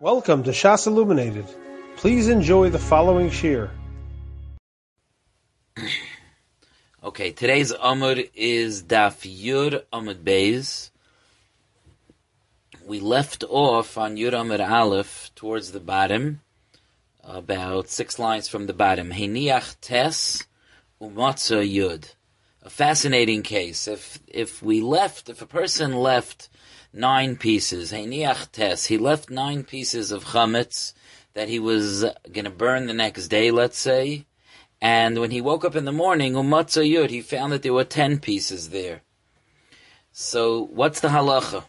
Welcome to Shas Illuminated. Please enjoy the following shiur. Okay, today's Amud is Daf Yud Amud Beis. We left off on Yud Amud Aleph towards the bottom, about six lines from the bottom. Heniach Tes Umatza Yud. A fascinating case. If if we left, if a person left nine pieces. Tes. He left nine pieces of chametz that he was going to burn the next day, let's say. And when he woke up in the morning, umatza yud, he found that there were ten pieces there. So what's the halacha?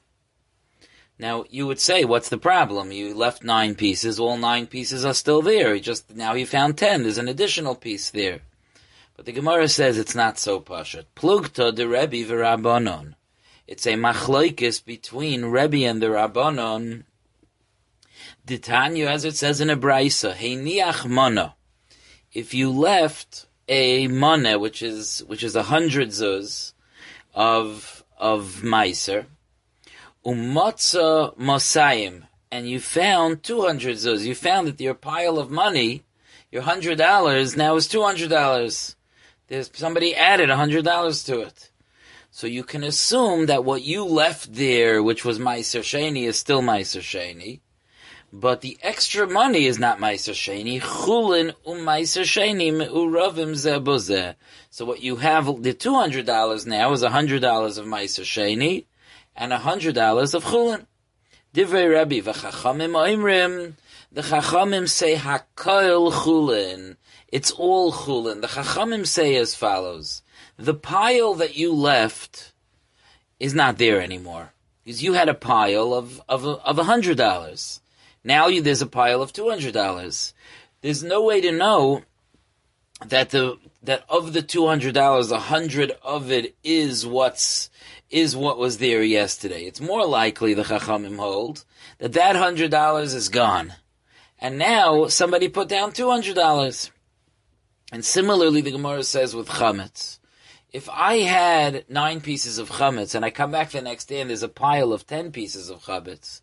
Now you would say, what's the problem? You left nine pieces, all nine pieces are still there. He just now he found ten. There's an additional piece there. But the Gemara says it's not so pashat. Plugta de Rebbe v'Rabbanon. It's a machloikis between Rebbe and the Rabbanon. Ditanya, as it says in a brisa, heiniach mana. If you left a mana, which is which is a hundred zuz of of meiser, umotza mosayim, and you found two hundred zuz, you found that your pile of money, your hundred dollars, now is two hundred dollars. There's somebody added a hundred dollars to it. So you can assume that what you left there, which was Meiser Sheni, is still Meiser Sheni. But the extra money is not Meiser Sheni. Chulin um Meiser Sheni me'uravim zebozeh. So what you have, the $200 now is $100 of Meiser Sheni and $100 of Chulin. Divrei Rabbi v'chachamim oimrim. The Chachamim say hakoil Chulin. It's all Chulin. The Chachamim say as follows the pile that you left is not there anymore because you had a pile of of of hundred dollars. Now you, there's a pile of two hundred dollars. There's no way to know that the that of the two hundred dollars, a hundred of it is what's is what was there yesterday. It's more likely the Chachamim hold that that hundred dollars is gone, and now somebody put down two hundred dollars. And similarly, the Gemara says with chametz if I had nine pieces of chametz and I come back the next day and there's a pile of ten pieces of chametz,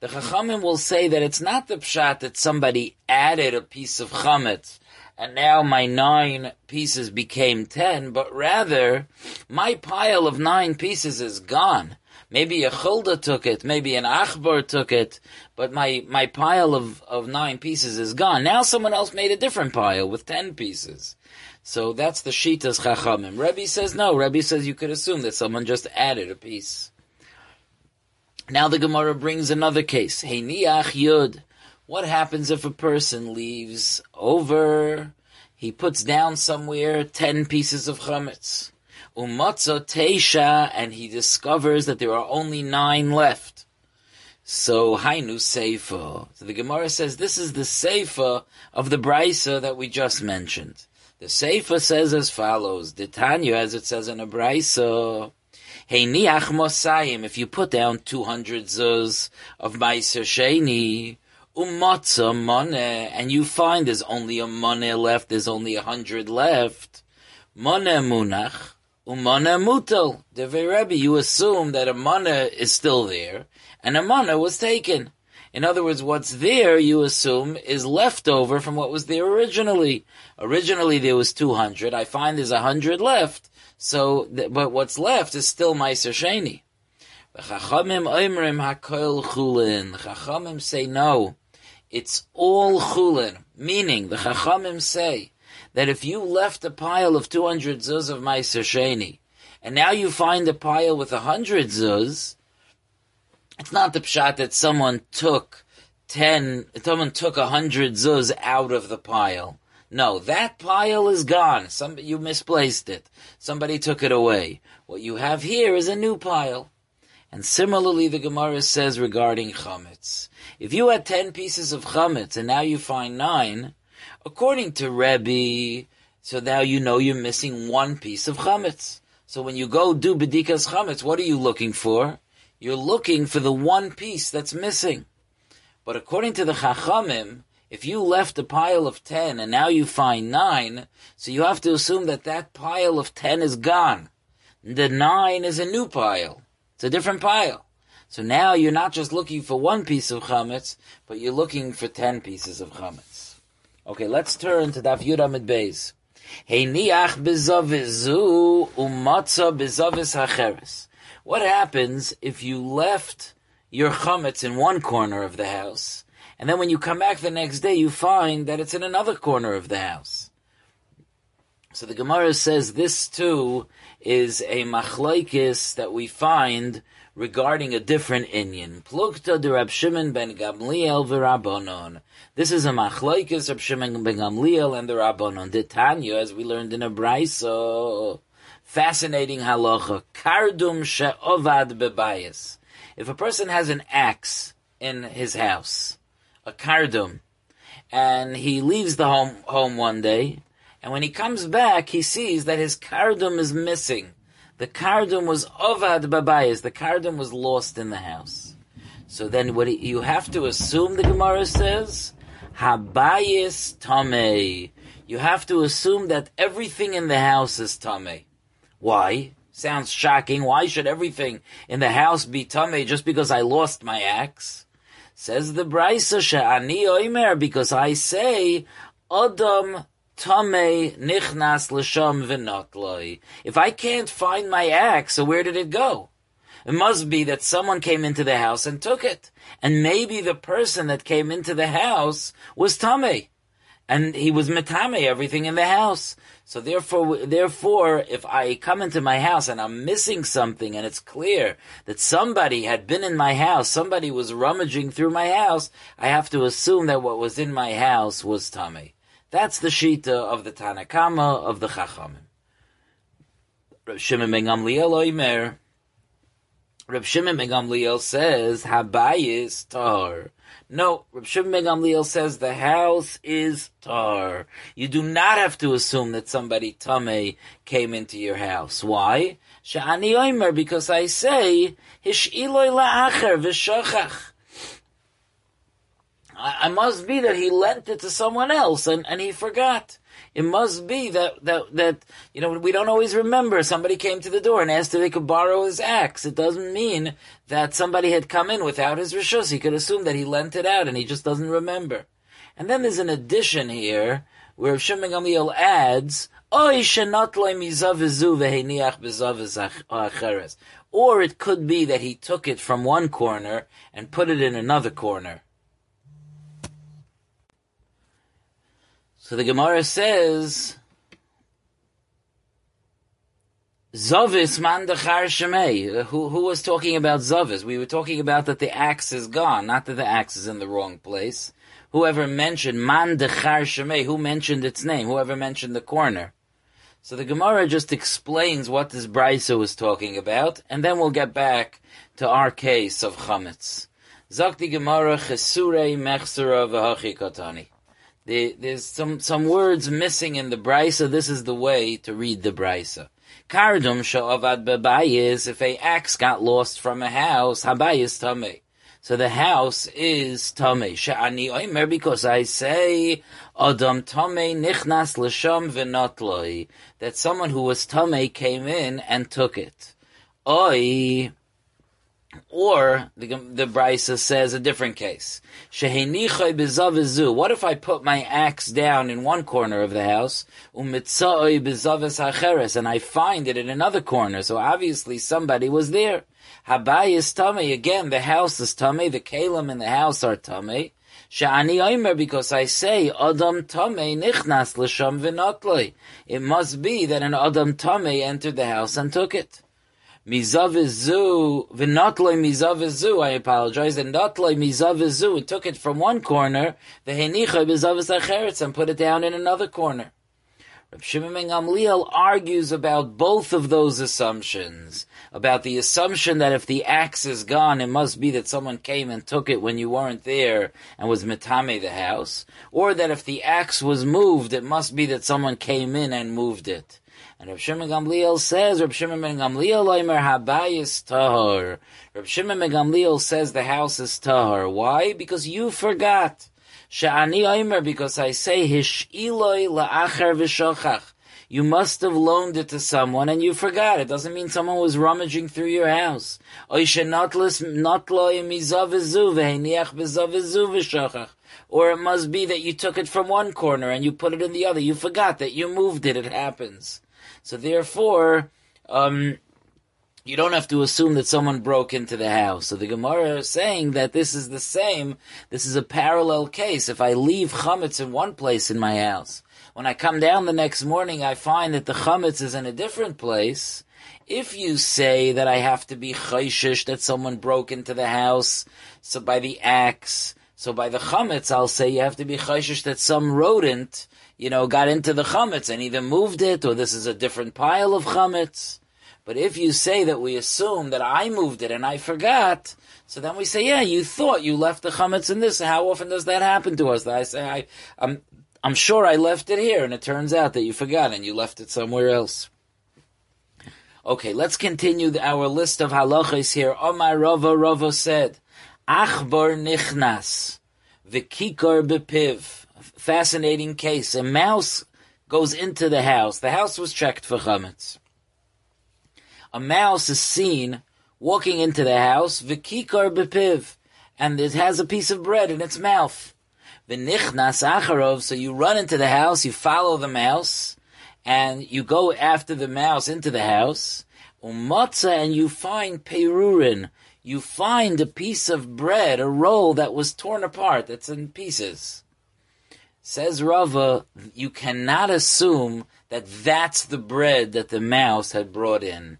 the chachamim will say that it's not the pshat that somebody added a piece of chametz and now my nine pieces became ten, but rather my pile of nine pieces is gone. Maybe a chulda took it, maybe an achbar took it, but my, my pile of, of nine pieces is gone. Now someone else made a different pile with ten pieces. So that's the Shitas Chachamim. Rebbe says no. Rebbe says you could assume that someone just added a piece. Now the Gemara brings another case. Heiniach Yud. What happens if a person leaves over? He puts down somewhere ten pieces of chametz. Umatzo teisha, and he discovers that there are only nine left. So Hainu Seifa. So the Gemara says this is the Seifa of the Brisa that we just mentioned. The Sefer says as follows, the Tanya, as it says in a Brisa, Heiniach Mosayim, if you put down 200 zuz of Meiser Sheni, Umotza Moneh, and you find there's only a Moneh left, there's only a hundred left, Moneh Munach, Umoneh Mutal. The Rebbe, you assume that a Moneh is still there, and a Moneh was taken. In other words, what's there, you assume, is leftover from what was there originally. Originally there was 200. I find there's 100 left. So, but what's left is still Meiser Sheni. Chachamim say no. It's all chulin. Meaning, the Chachamim say that if you left a pile of 200 zuz of Meiser Sheni, and now you find a pile with 100 zuz, it's not the pshat that someone took ten, someone took a hundred zuz out of the pile. No, that pile is gone. Some, you misplaced it. Somebody took it away. What you have here is a new pile. And similarly, the Gemara says regarding chametz. If you had ten pieces of chametz and now you find nine, according to Rebbe, so now you know you're missing one piece of chametz. So when you go do bedikas chametz, what are you looking for? You're looking for the one piece that's missing. But according to the Chachamim, if you left a pile of ten and now you find nine, so you have to assume that that pile of ten is gone. The nine is a new pile. It's a different pile. So now you're not just looking for one piece of chametz, but you're looking for ten pieces of chametz. Okay, let's turn to Daf Yud Amid Beis. Heiniach bezavizu umatza bezavis hacheres. What happens if you left your chametz in one corner of the house, and then when you come back the next day, you find that it's in another corner of the house? So the Gemara says this too is a machlaikis that we find regarding a different inyan. Plukta de Rab Shimon ben Gamliel v'Rabbanon. This is a machlaikis Rab Shimon ben Gamliel and the Rabbanon. De Tanya, as we learned in a brayso, fascinating halacha. Kardum she'ovad bebayis. If a person has an axe in his house, a kardum, and he leaves the home home one day, and when he comes back, he sees that his kardum is missing. The kardum was ovad babayis. The kardum was lost in the house. So then, what you have to assume, the Gemara says, habayis tamei. You have to assume that everything in the house is tamei. Why? Sounds shocking. Why should everything in the house be tamei just because I lost my axe? Says the Brisa she'ani oimer because I say Adam Tame nichnas l'sham v'notloi. If I can't find my axe, so where did it go? It must be that someone came into the house and took it. And maybe the person that came into the house was Tame. And he was metame everything in the house. So therefore, therefore, if I come into my house and I'm missing something and it's clear that somebody had been in my house, somebody was rummaging through my house, I have to assume that what was in my house was Tame. That's the shita of the Tanakama of the Chachamim. Reb Shimon ben Gamliel Oimer. Reb Shimon ben Gamliel says Habayis tar. No, Reb Shimon ben Gamliel says the house is tar. You do not have to assume that somebody tame came into your house. Why? Sha'ani Oimer, because I say Hish'iloi la'acher v'shachach. I, must be that he lent it to someone else and, and he forgot. It must be that, that, that, you know, we don't always remember somebody came to the door and asked if they could borrow his axe. It doesn't mean that somebody had come in without his rishus. He could assume that he lent it out and he just doesn't remember. And then there's an addition here where Shimon Gamliel adds, or it could be that he took it from one corner and put it in another corner. So the Gemara says, Zovis man dechar shemei. Who, who was talking about Zovis? We were talking about that the axe is gone, not that the axe is in the wrong place. Whoever mentioned man dechar shemei, who mentioned its name? Whoever mentioned the corner. So the Gemara just explains what this Brisa was talking about, and then we'll get back to our case of chametz. Zakti Gemara chesurei mechsura v'hachi katani there's some, some words missing in the brisa. This is the way to read the brisa. Kardum sha'avad bebayis, if a axe got lost from a house, habayis tameh. So the house is tameh. Sha'ani oimer, because I say, adam tameh nichnas l'sham v'notloi. That someone who was tameh came in and took it. Oi, or the the Brisa says a different case. What if I put my axe down in one corner of the house, and I find it in another corner? So obviously somebody was there. Habai is tummy again. The house is tummy. The kalim in the house are tummy. Sha'ani Oimer, because I say, Adam Tame nichnas l'sham v'notloi. It must be that an Adam Tame entered the house and took it. Mizavizu, v'notloi mizavizu, I apologize, and notloi mizavizu, it took it from one corner, the henicha and put it down in another corner. Reb Shimon ben Gamliel argues about both of those assumptions. About the assumption that if the axe is gone, it must be that someone came and took it when you weren't there and was metame the house. Or that if the axe was moved, it must be that someone came in and moved it. And Reb Shimon Gamliel says, Reb Shimon ben Gamliel oimer habayis tahor. Reb Shimon ben Gamliel says the house is tahor. Why? Because you forgot. Sha'ani oimer, because I say hish'iloi la'achar v'shochach. You must have loaned it to someone and you forgot. It doesn't mean someone was rummaging through your house. Or it must be that you took it from one corner and you put it in the other. You forgot that you moved it. It happens. So therefore, um, you don't have to assume that someone broke into the house. So the Gemara is saying that this is the same. This is a parallel case. If I leave chametz in one place in my house, when I come down the next morning, I find that the chametz is in a different place. If you say that I have to be chayshish that someone broke into the house, so by the axe, so by the chametz, I'll say you have to be chayshish that some rodent, you know, got into the chametz and either moved it or this is a different pile of chametz. But if you say that we assume that I moved it and I forgot, so then we say, yeah, you thought you left the chametz in this. How often does that happen to us? I say, I, I'm, I'm sure I left it here, and it turns out that you forgot and you left it somewhere else. Okay, let's continue our list of halachas here. Omar Rava Rava said, Achbar nichnas, v'kikar bepiv. Fascinating case. A mouse goes into the house. The house was checked for chametz a mouse is seen walking into the house, v'kikar bepiv, and it has a piece of bread in its mouth. V'nichnas acharov, so you run into the house, you follow the mouse, and you go after the mouse into the house, umatza, and you find perurin, you find a piece of bread, a roll that was torn apart, that's in pieces. Says Rava, you cannot assume that that's the bread that the mouse had brought in.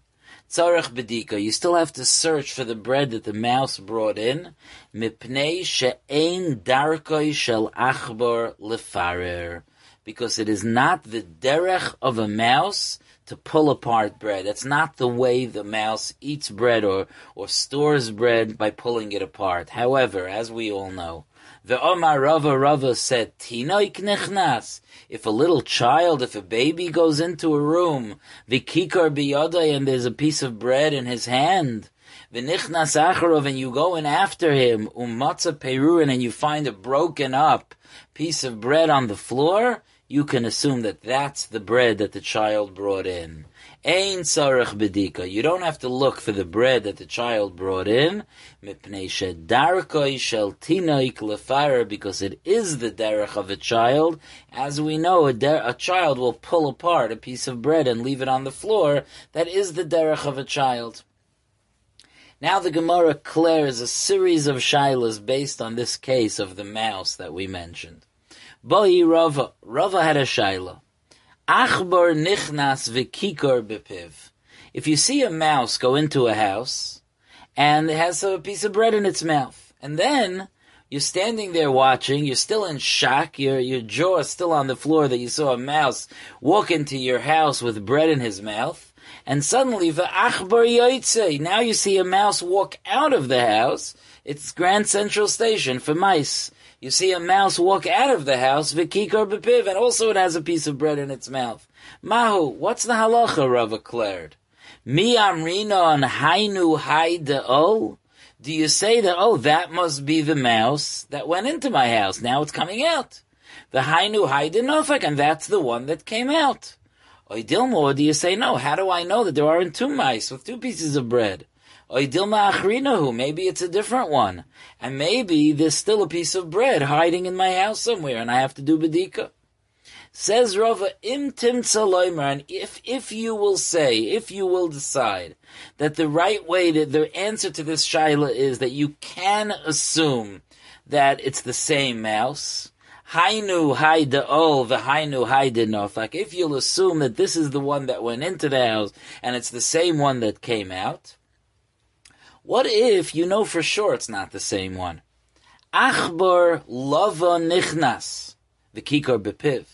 Tzarech bedika. You still have to search for the bread that the mouse brought in. Mipnei she'ein darkoi shel achbar lefarer. Because it is not the derech of a mouse to pull apart bread. That's not the way the mouse eats bread or, or stores bread by pulling it apart. However, as we all know, the Omar Rava Rava said, Tinoik nechnas. If a little child, if a baby goes into a room, vikikar biyadai, and there's a piece of bread in his hand, v'nichnas acharov, and you go in after him, umatza peruin, and you find a broken up piece of bread on the floor, you can assume that that's the bread that the child brought in. Ein sarach bedika. You don't have to look for the bread that the child brought in. Mipnei shedarkoi shel tinoik lefara, because it is the derech of a child. As we know, a, der- a child will pull apart a piece of bread and leave it on the floor. That is the derech of a child. Now the Gemara clears a series of shilas based on this case of the mouse that we mentioned. Boi Rava. Rava had a shilah. Achbar nichnas v'kikor bepiv. If you see a mouse go into a house and it has a piece of bread in its mouth, and then you're standing there watching, you're still in shock, your your jaw is still on the floor that you saw a mouse walk into your house with bread in his mouth, and suddenly v'achbar yoitze, now you see a mouse walk out of the house, it's Grand Central Station for mice you see a mouse walk out of the house, v'kikar bepiv, and also it has a piece of bread in its mouth. Mahu, what's the halacha, Rav declared? Mi amrina on hainu haida'o? Do you say that, oh, that must be the mouse that went into my house, now it's coming out? The hainu haida'nofek, and that's the one that came out. Or do you say, no, how do I know that there aren't two mice with two pieces of bread? Maybe it's a different one. And maybe there's still a piece of bread hiding in my house somewhere and I have to do bedika. Says Rava, im and if, if you will say, if you will decide that the right way to, the answer to this shaila is that you can assume that it's the same mouse, Hainu haida the hainu haida Like if you'll assume that this is the one that went into the house and it's the same one that came out, what if you know for sure it's not the same one? Achbar lava nichnas, the kikar bepiv.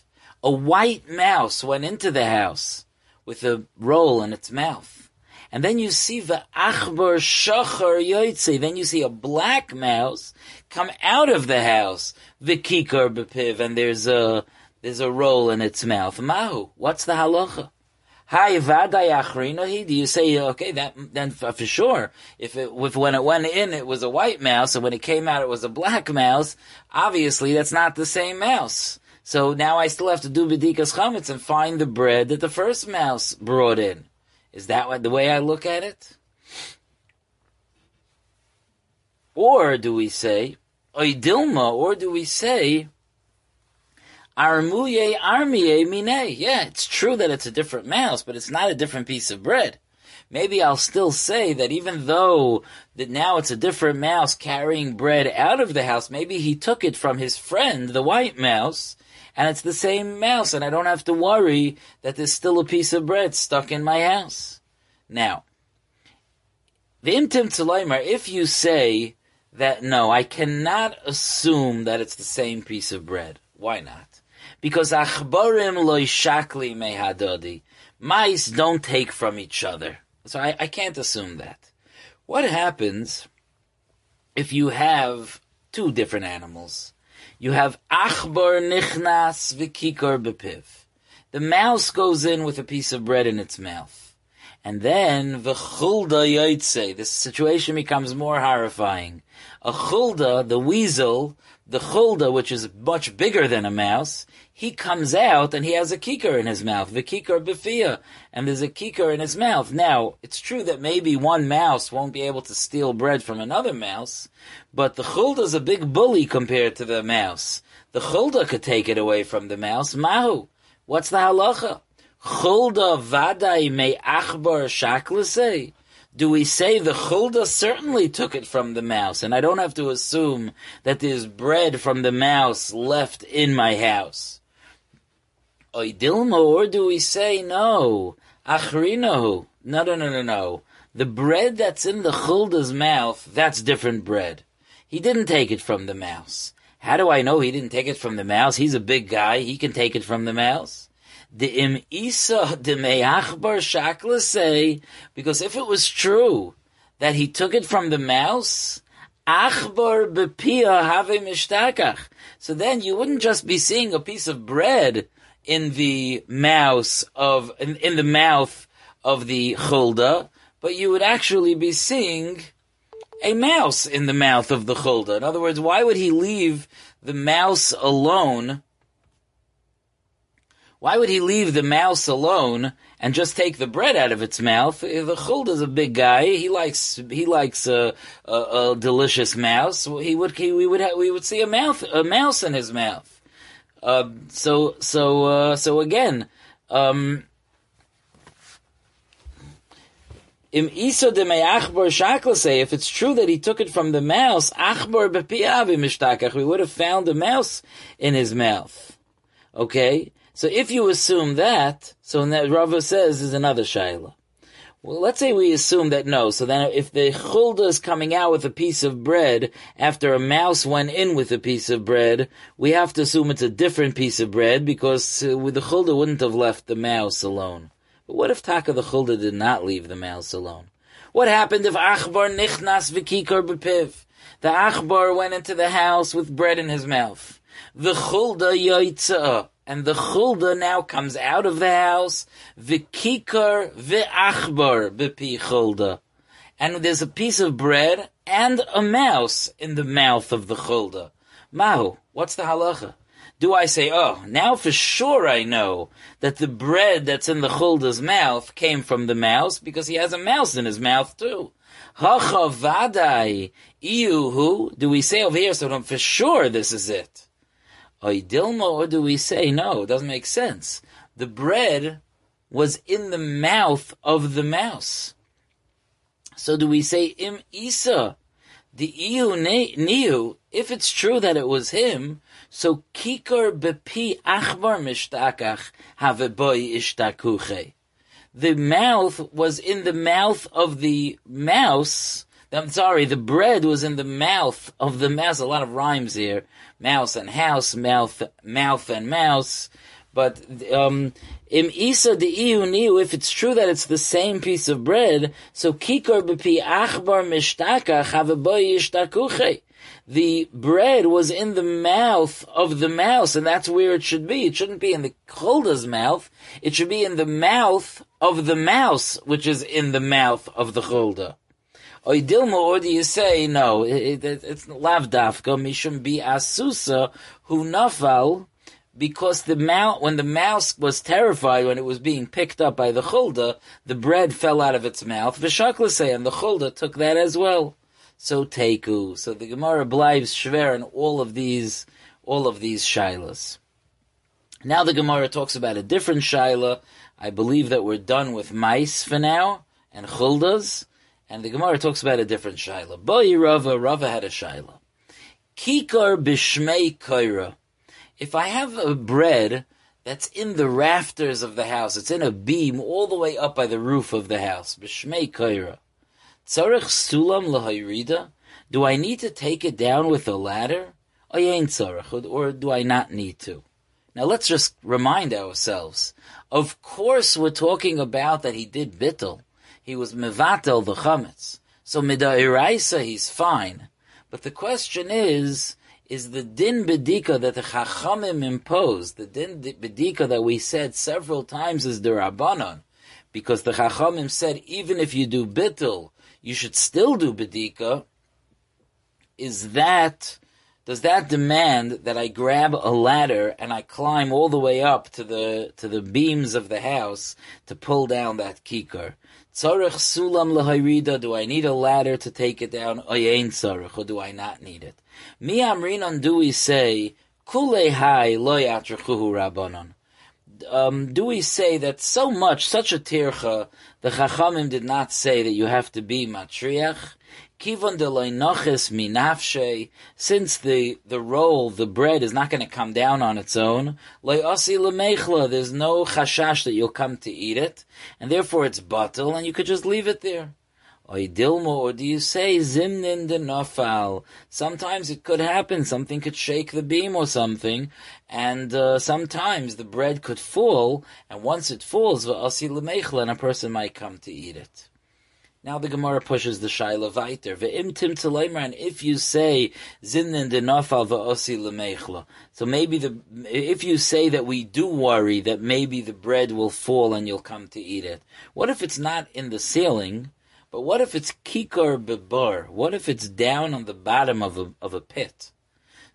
A white mouse went into the house with a roll in its mouth. And then you see the achbar shachar yoitze. Then you see a black mouse come out of the house, the kikar bepiv, and there's a, there's a roll in its mouth. Mahu, what's the halacha? Do you say okay? That then for, for sure. If it if when it went in, it was a white mouse, and when it came out, it was a black mouse. Obviously, that's not the same mouse. So now I still have to do bedikas chametz and find the bread that the first mouse brought in. Is that what, the way I look at it? Or do we say, oidilma, or do we say, armuye armiye mine? Yeah, it's true that it's a different mouse, but it's not a different piece of bread. Maybe I'll still say that even though that now it's a different mouse carrying bread out of the house, maybe he took it from his friend, the white mouse, and it's the same mouse, and I don't have to worry that there's still a piece of bread stuck in my house. Now, the imtim tzalaymar, if you say that no, I cannot assume that it's the same piece of bread. Why not? Because achbarim loy shakli mehadodi. Mice don't take from each other. So I, I can't assume that. What happens if you have two different animals? You have achbar nichnas v'kikar bepiv. The mouse goes in with a piece of bread in its mouth. And then v'chulda yaitse. The situation becomes more horrifying. A chulda, the weasel, the chulda, which is much bigger than a mouse, he comes out and he has a kikar in his mouth, the kikar bifia, and there's a kikar in his mouth. Now, it's true that maybe one mouse won't be able to steal bread from another mouse, but the chulda's a big bully compared to the mouse. The chulda could take it away from the mouse. Mahu. What's the halacha? Chulda vadai me achbar. Do we say the chulda certainly took it from the mouse, and I don't have to assume that there's bread from the mouse left in my house? Oidilma, or do we say no? Achrinahu. No, no, no, no, no. The bread that's in the chulda's mouth, that's different bread. He didn't take it from the mouse. How do I know he didn't take it from the mouse? He's a big guy. He can take it from the mouse. The im isa de meachbar shakla say, because if it was true that he took it from the mouse, achbar bepia have mishtakach. So then you wouldn't just be seeing a piece of bread in the mouse of in, in the mouth of the chulda, but you would actually be seeing a mouse in the mouth of the chulda. In other words, why would he leave the mouse alone? Why would he leave the mouse alone and just take the bread out of its mouth? The chulda is a big guy. He likes he likes a, a, a delicious mouse. He would he, we would ha- we would see a mouth a mouse in his mouth. Uh, so so uh, so again, um, if it's true that he took it from the mouse, we would have found the mouse in his mouth. Okay? So if you assume that, so that Rava says is another shaila. Well, let's say we assume that no. So then if the chulda is coming out with a piece of bread after a mouse went in with a piece of bread, we have to assume it's a different piece of bread because uh, the chulda wouldn't have left the mouse alone. But what if Taka the chulda did not leave the mouse alone? What happened if Achbar nichnas v'kikar bepiv? The Achbar went into the house with bread in his mouth. The chulda yaitza and the chulda now comes out of the house, v'kikar v'achbar b'pi chulda. And there's a piece of bread and a mouse in the mouth of the chulda. Mahu, what's the halacha? Do I say, oh, now for sure I know that the bread that's in the chulda's mouth came from the mouse because he has a mouse in his mouth too. Hacha vadai, iuhu, do we say over here, so for sure this is it? Oidilma, or do we say no? It doesn't make sense. The bread was in the mouth of the mouse. So do we say im Isa, the iu niu? If it's true that it was him, so kikar bepi achbar mishtakach have boy ishtakuche. The mouth was in the mouth of the mouse. I'm sorry, the bread was in the mouth of the mouse. A lot of rhymes here mouse and house, mouth, mouth and mouse. But um, im isa de niu, if it's true that it's the same piece of bread, so kikor bepi achbar mishtaka chavaboy yishtakuche. The bread was in the mouth of the mouse, and that's where it should be. It shouldn't be in the chulda's mouth. It should be in the mouth of the mouse, which is in the mouth of the chulda. Or do you say, no, it, it, it's lavdafka, mishum bi asusa, hu nafal, because the mouse, when the mouse was terrified when it was being picked up by the chulda, the bread fell out of its mouth. V'shaklase, and the chulda took that as well. So teku. So the Gemara blives shver in all of these, all of these shilas. Now the Gemara talks about a different shaila. I believe that we're done with mice for now and chuldas, and the Gemara talks about a different shaila. Boy Rava, Rava had a shaila. Kikar b'shmei kaira. If I have a bread that's in the rafters of the house, it's in a beam all the way up by the roof of the house, b'shmei kaira. Tzarech sulam lahayrida. Do I need to take it down with a ladder? Oh, Ayain tzarechud. Or do I not need to? Now let's just remind ourselves. Of course we're talking about that he did bittel. He was mevatel the chametz. So mida'iraisa he's fine. But the question is, is the din bedika that the chachamim imposed, the din bedika that we said several times is the rabbanon, because the chachamim said even if you do bittel, you should still do bedika. Is that does that demand that I grab a ladder and I climb all the way up to the to the beams of the house to pull down that kikar? Tzarech sulam lahayrida. Do I need a ladder to take it down? Oh, Oyein tzarech, or do I not need it? Mi amrinon do we say kule hai lo yatrachuhu rabbanon? Um, do we say that so much, such a tircha, the Chachamim did not say that you have to be matriach? Kivon de noches minafshe, since the, the roll, the bread is not going to come down on its own, le osi lemechla, there's no chashash that you'll come to eat it, and therefore it's bottle, and you could just leave it there. Oidilmo, or do you say zimnin de? Sometimes it could happen, something could shake the beam or something, and uh, sometimes the bread could fall, and once it falls, lemechla, and a person might come to eat it. Now the Gemara pushes the Shaila weiter. Ve'imtim and if you say zinin denafal va'osi lemeichla. So maybe the if you say that we do worry that maybe the bread will fall and you'll come to eat it. What if it's not in the ceiling? But what if it's kikar bebar? What if it's down on the bottom of a of a pit?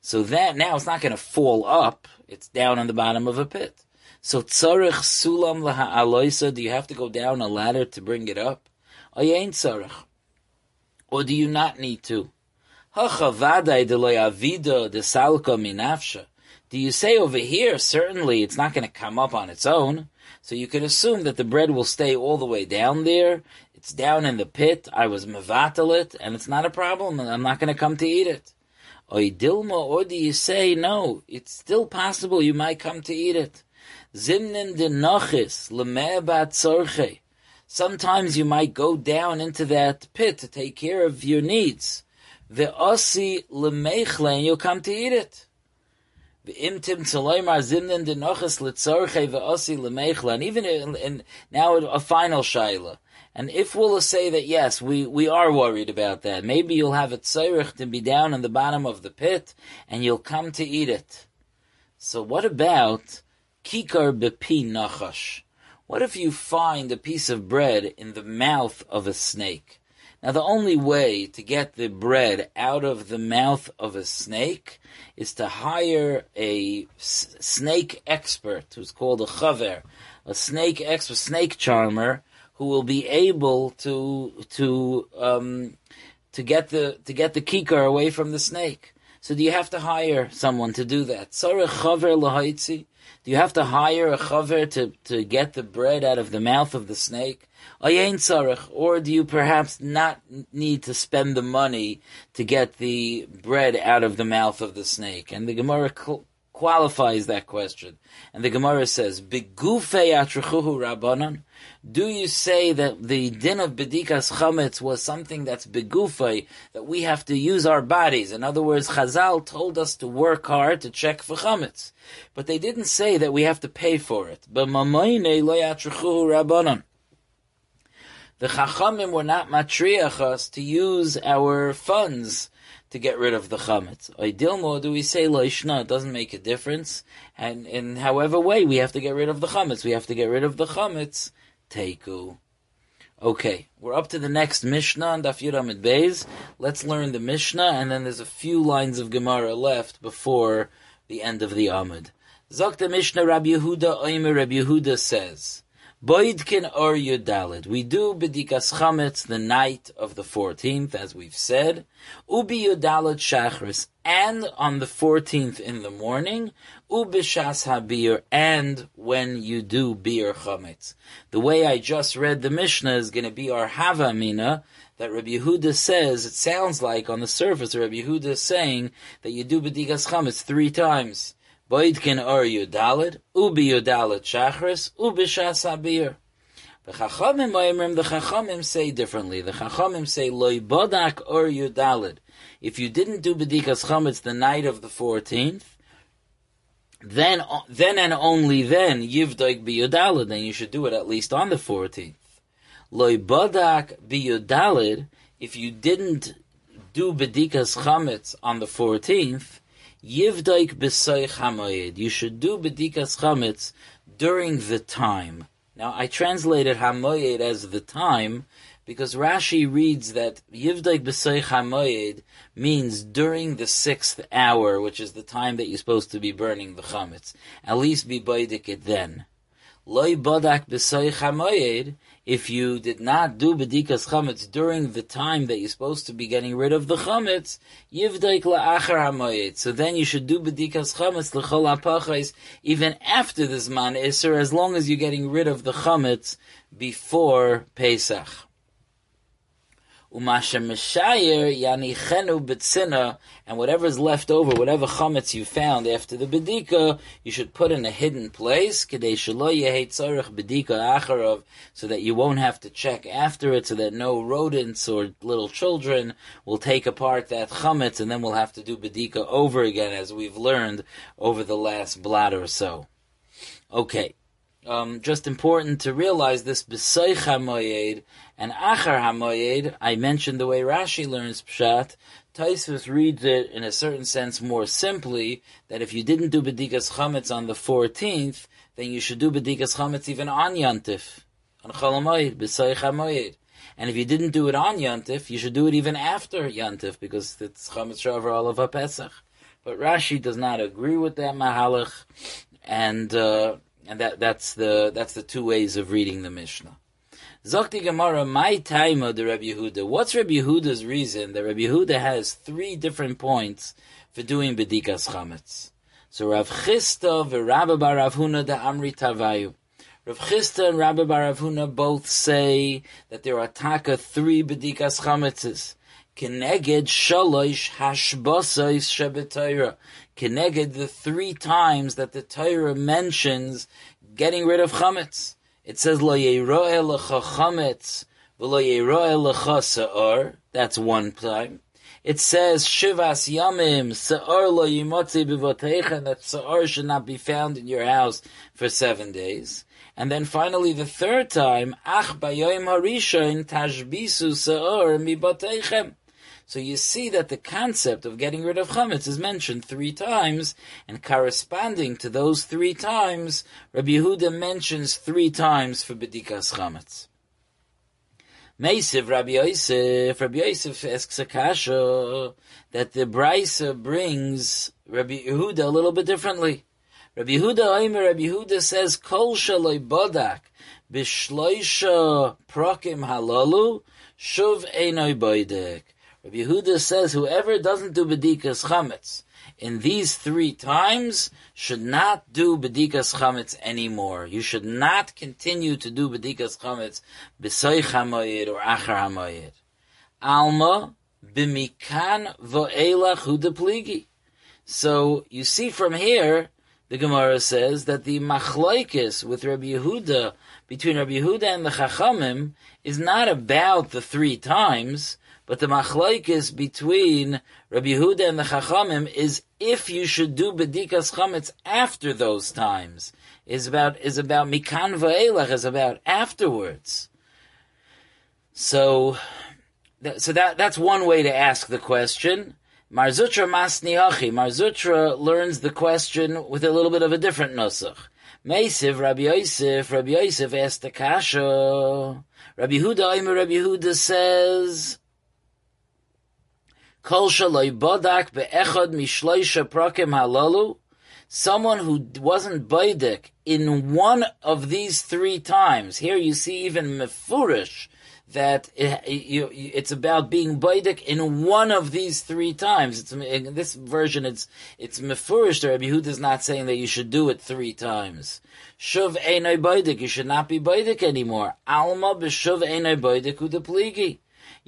So that now it's not going to fall up. It's down on the bottom of a pit. So tzarich sulam laha aloisa. Do you have to go down a ladder to bring it up? Ain't Sarich Or do you not need to? Do you say over here, certainly it's not going to come up on its own, so you can assume that the bread will stay all the way down there, it's down in the pit, I was mevatel it, and it's not a problem, I'm not going to come to eat it. Or do you say, no, it's still possible you might come to eat it. Zimnin de nochis, lemebat. Sometimes you might go down into that pit to take care of your needs. The osi lemechle, and you'll come to eat it. And even in, in, now a final shaila. And if we'll say that yes, we, we are worried about that. Maybe you'll have a tzorich to be down in the bottom of the pit, and you'll come to eat it. So what about kikar bepi nachash? What if you find a piece of bread in the mouth of a snake? Now, the only way to get the bread out of the mouth of a snake is to hire a s- snake expert who's called a chaver, a snake expert, snake charmer, who will be able to to um, to get the to get the kikar away from the snake. So do you have to hire someone to do that? Do you have to hire a chaver to, to get the bread out of the mouth of the snake? Or do you perhaps not need to spend the money to get the bread out of the mouth of the snake? And the Gemara qualifies that question. And the Gemara says, rabbanon. Do you say that the din of bedikas chametz was something that's begufei, that we have to use our bodies? In other words, Chazal told us to work hard to check for chametz. But they didn't say that we have to pay for it. But rabbanon. The chachamim were not matriach us to use our funds to get rid of the chametz. Ideal do we say loishna? It doesn't make a difference, and in however way we have to get rid of the chametz, we have to get rid of the chametz. Teiku. Okay, we're up to the next Mishnah on Daf Yudamid Beis. Let's learn the Mishnah, and then there's a few lines of Gemara left before the end of the Amud. Zok Mishnah Rabbi Yehuda Oimer Rabbi Yehuda says, Boidkin or Yudalid. We do Bedikas Chametz the night of the 14th, as we've said. Ubi Yudalid Shachris. And on the 14th in the morning. Ubishas Habir. And when you do Bir Chametz. The way I just read the Mishnah is going to be our Havamina that Rabbi Yehuda says, it sounds like on the surface, Rabbi Yehuda is saying that you do Bedikas Chametz three times. Boidkin or Yudalid, Ubi Yudalid Shachris, Ubi Shasabir. The Chachamim Oimrim, the Chachamim say differently. The Chachamim say, Loi Bodak or Yudalid. If you didn't do Bedikas Chametz the night of the 14th, then, then and only then, Yivdoik Biyudalid, then you should do it at least on the 14th. Loi Bodak Biyudalid, if you didn't do Bedikas Chametz on the 14th, Yivdaik b'soich hamoyed. You should do bedikas chametz during the time. Now, I translated hamoyed as the time because Rashi reads that Yivdaik b'soich hamoyed means during the sixth hour, which is the time that you're supposed to be burning the chametz. At least be baidik it then. Loi badak b'soich hamoyed if you did not do bedikas chametz during the time that you're supposed to be getting rid of the chametz, yivdaik la'achar hamoyed. So then you should do bedikas chametz l'chol apachais even after the zman iser, as long as you're getting rid of the chametz before Pesach. Umasha Yani Chenu Betzina, and whatever's left over, whatever chametz you found after the bedika, you should put in a hidden place, so that you won't have to check after it, so that no rodents or little children will take apart that chametz, and then we'll have to do bedika over again, as we've learned over the last blot or so. Okay. Um, just important to realize this and Achar HaMoyed, I mentioned the way Rashi learns Pshat, Taisvus reads it in a certain sense more simply, that if you didn't do B'dikas Chametz on the 14th, then you should do B'dikas Chametz even on Yantif, on Chalamoyed, B'Soich HaMoyed. And if you didn't do it on Yantif, you should do it even after Yantif, because it's Chametz Shavar Olav Pesach. But Rashi does not agree with that Mahalach, and, uh, and that, that's the, that's the two ways of reading the Mishnah. Zokti Gemara, my time of the Rabbi Yehuda. What's Rabbi Yehuda's reason that Rabbi Yehuda has three different points for doing Bedikas Chametz? So Rav Chisda v'Rabbi Bar Rav Huna de Amri Tavayu. Rav Chisda and Rabbi Bar Rav Huna both say that there are taka three Bedikas Chametzes. Keneged shalosh hashbosais shebetayra. Keneged the three times that the Torah mentions getting rid of chametz. It says lo yeroe lecha v'lo yeroe lecha. That's one time. It says shivas yamim se'or lo yimotzi b'voteichen that se'or should not be found in your house for seven days. And then finally the third time, ach bayoim harishon tashbisu se'or miboteichem. So you see that the concept of getting rid of chametz is mentioned three times, and corresponding to those three times, Rabbi Yehuda mentions three times for bedikas chametz. Meisiv Rabbi Yosef, Rabbi Yosef asks a kasha that the Brisa brings Rabbi Yehuda a little bit differently. Rabbi Yehuda Oimer, Rabbi Yehuda says, Kol shaloi bodak b'shloisha prokim halalu shuv einoi boidek. Rabbi Yehuda says whoever doesn't do bedikas chametz in these three times should not do bedikas chametz anymore. You should not continue to do bedikas chametz b'soich hamoyed or achar hamoyed. Alma b'mikan vo'elach hudapligi. So you see from here, the Gemara says that the machlaikis with Rabbi Yehuda between Rabbi Yehuda and the Chachamim is not about the three times, but the machlaikis between Rabbi Yehuda and the Chachamim is if you should do bedikas chametz after those times. Is about is about mikan va'elach is about afterwards. So, so that that's one way to ask the question. Mar Zutra masniachi. Mar Zutra learns the question with a little bit of a different nusach. Meisiv Rabbi Yosef. Rabbi Yosef asked the kasha. Rabbi Yehuda, Rabbi Yehuda says. Someone who wasn't Baidik in one of these three times, here you see even Mefurish, that it, you, it's about being Baidik in one of these three times. It's, in this version, it's, it's Mefurish, the Rabbi Yehuda is not saying that you should do it three times. Shuv Einoi Baidik, you should not be Baidik anymore. Alma b'shuv Einoi Baidik u'depligi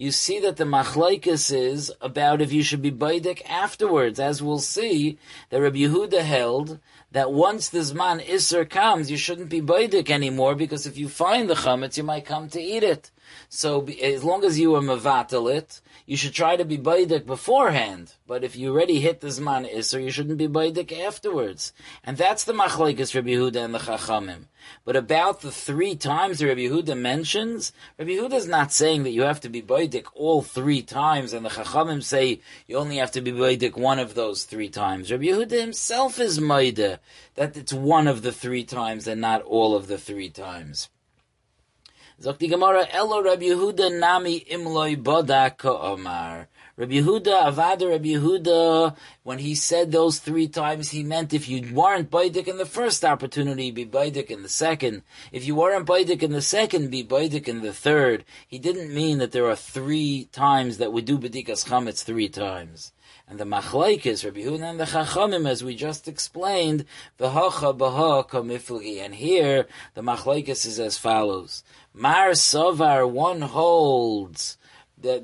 you see that the machlaikas is about if you should be baidik afterwards. As we'll see, that Rabbi Yehuda held that once the Zman Isser comes, you shouldn't be baidik anymore because if you find the chametz, you might come to eat it. So as long as you are mavatal it, you should try to be baidik beforehand. But if you already hit the Zman Isser, you shouldn't be baidik afterwards. And that's the machlaikas Rabbi Yehuda and the Chachamim. But about the three times Rabbi Yehuda mentions, Rabbi Yehuda is not saying that you have to be baidik all three times, and the Chachamim say you only have to be baidik one of those three times. Rabbi Yehuda himself is maida that it's one of the three times and not all of the three times. Zokti Gemara, Elo Rabbi Yehuda nami imloi boda Omar. Rabbi Yehuda, Avada Rabbi Yehuda, when he said those three times, he meant if you weren't Baidik in the first opportunity, be Baidik in the second. If you weren't Baidik in the second, be Baidik in the third. He didn't mean that there are three times that we do Badikas Chametz three times. And the Machlaikis, Rabbi Yehuda and the Chachamim, as we just explained, V'hacha b'ha kamiflgi. And here, the Machlaikis is as follows. Mar Savar, one holds, that,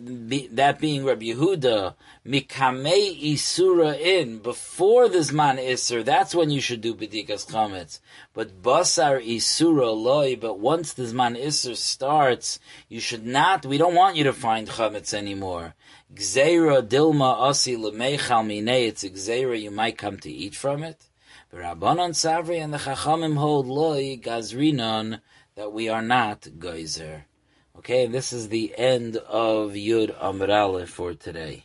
that being Rabbi Yehuda, mikamei isura in, before the Zman Isser, that's when you should do Bedikas Chametz. But basar isura loy, but once the Zman Isser starts, you should not, we don't want you to find Chametz anymore. Gzeira dilma asi lemeichal minei, it's a gzeira, you might come to eat from it. But Rabbanon Savri and the Chachamim hold loy gazrinon, that we are not geyser. Okay, this is the end of Yud Amrale for today.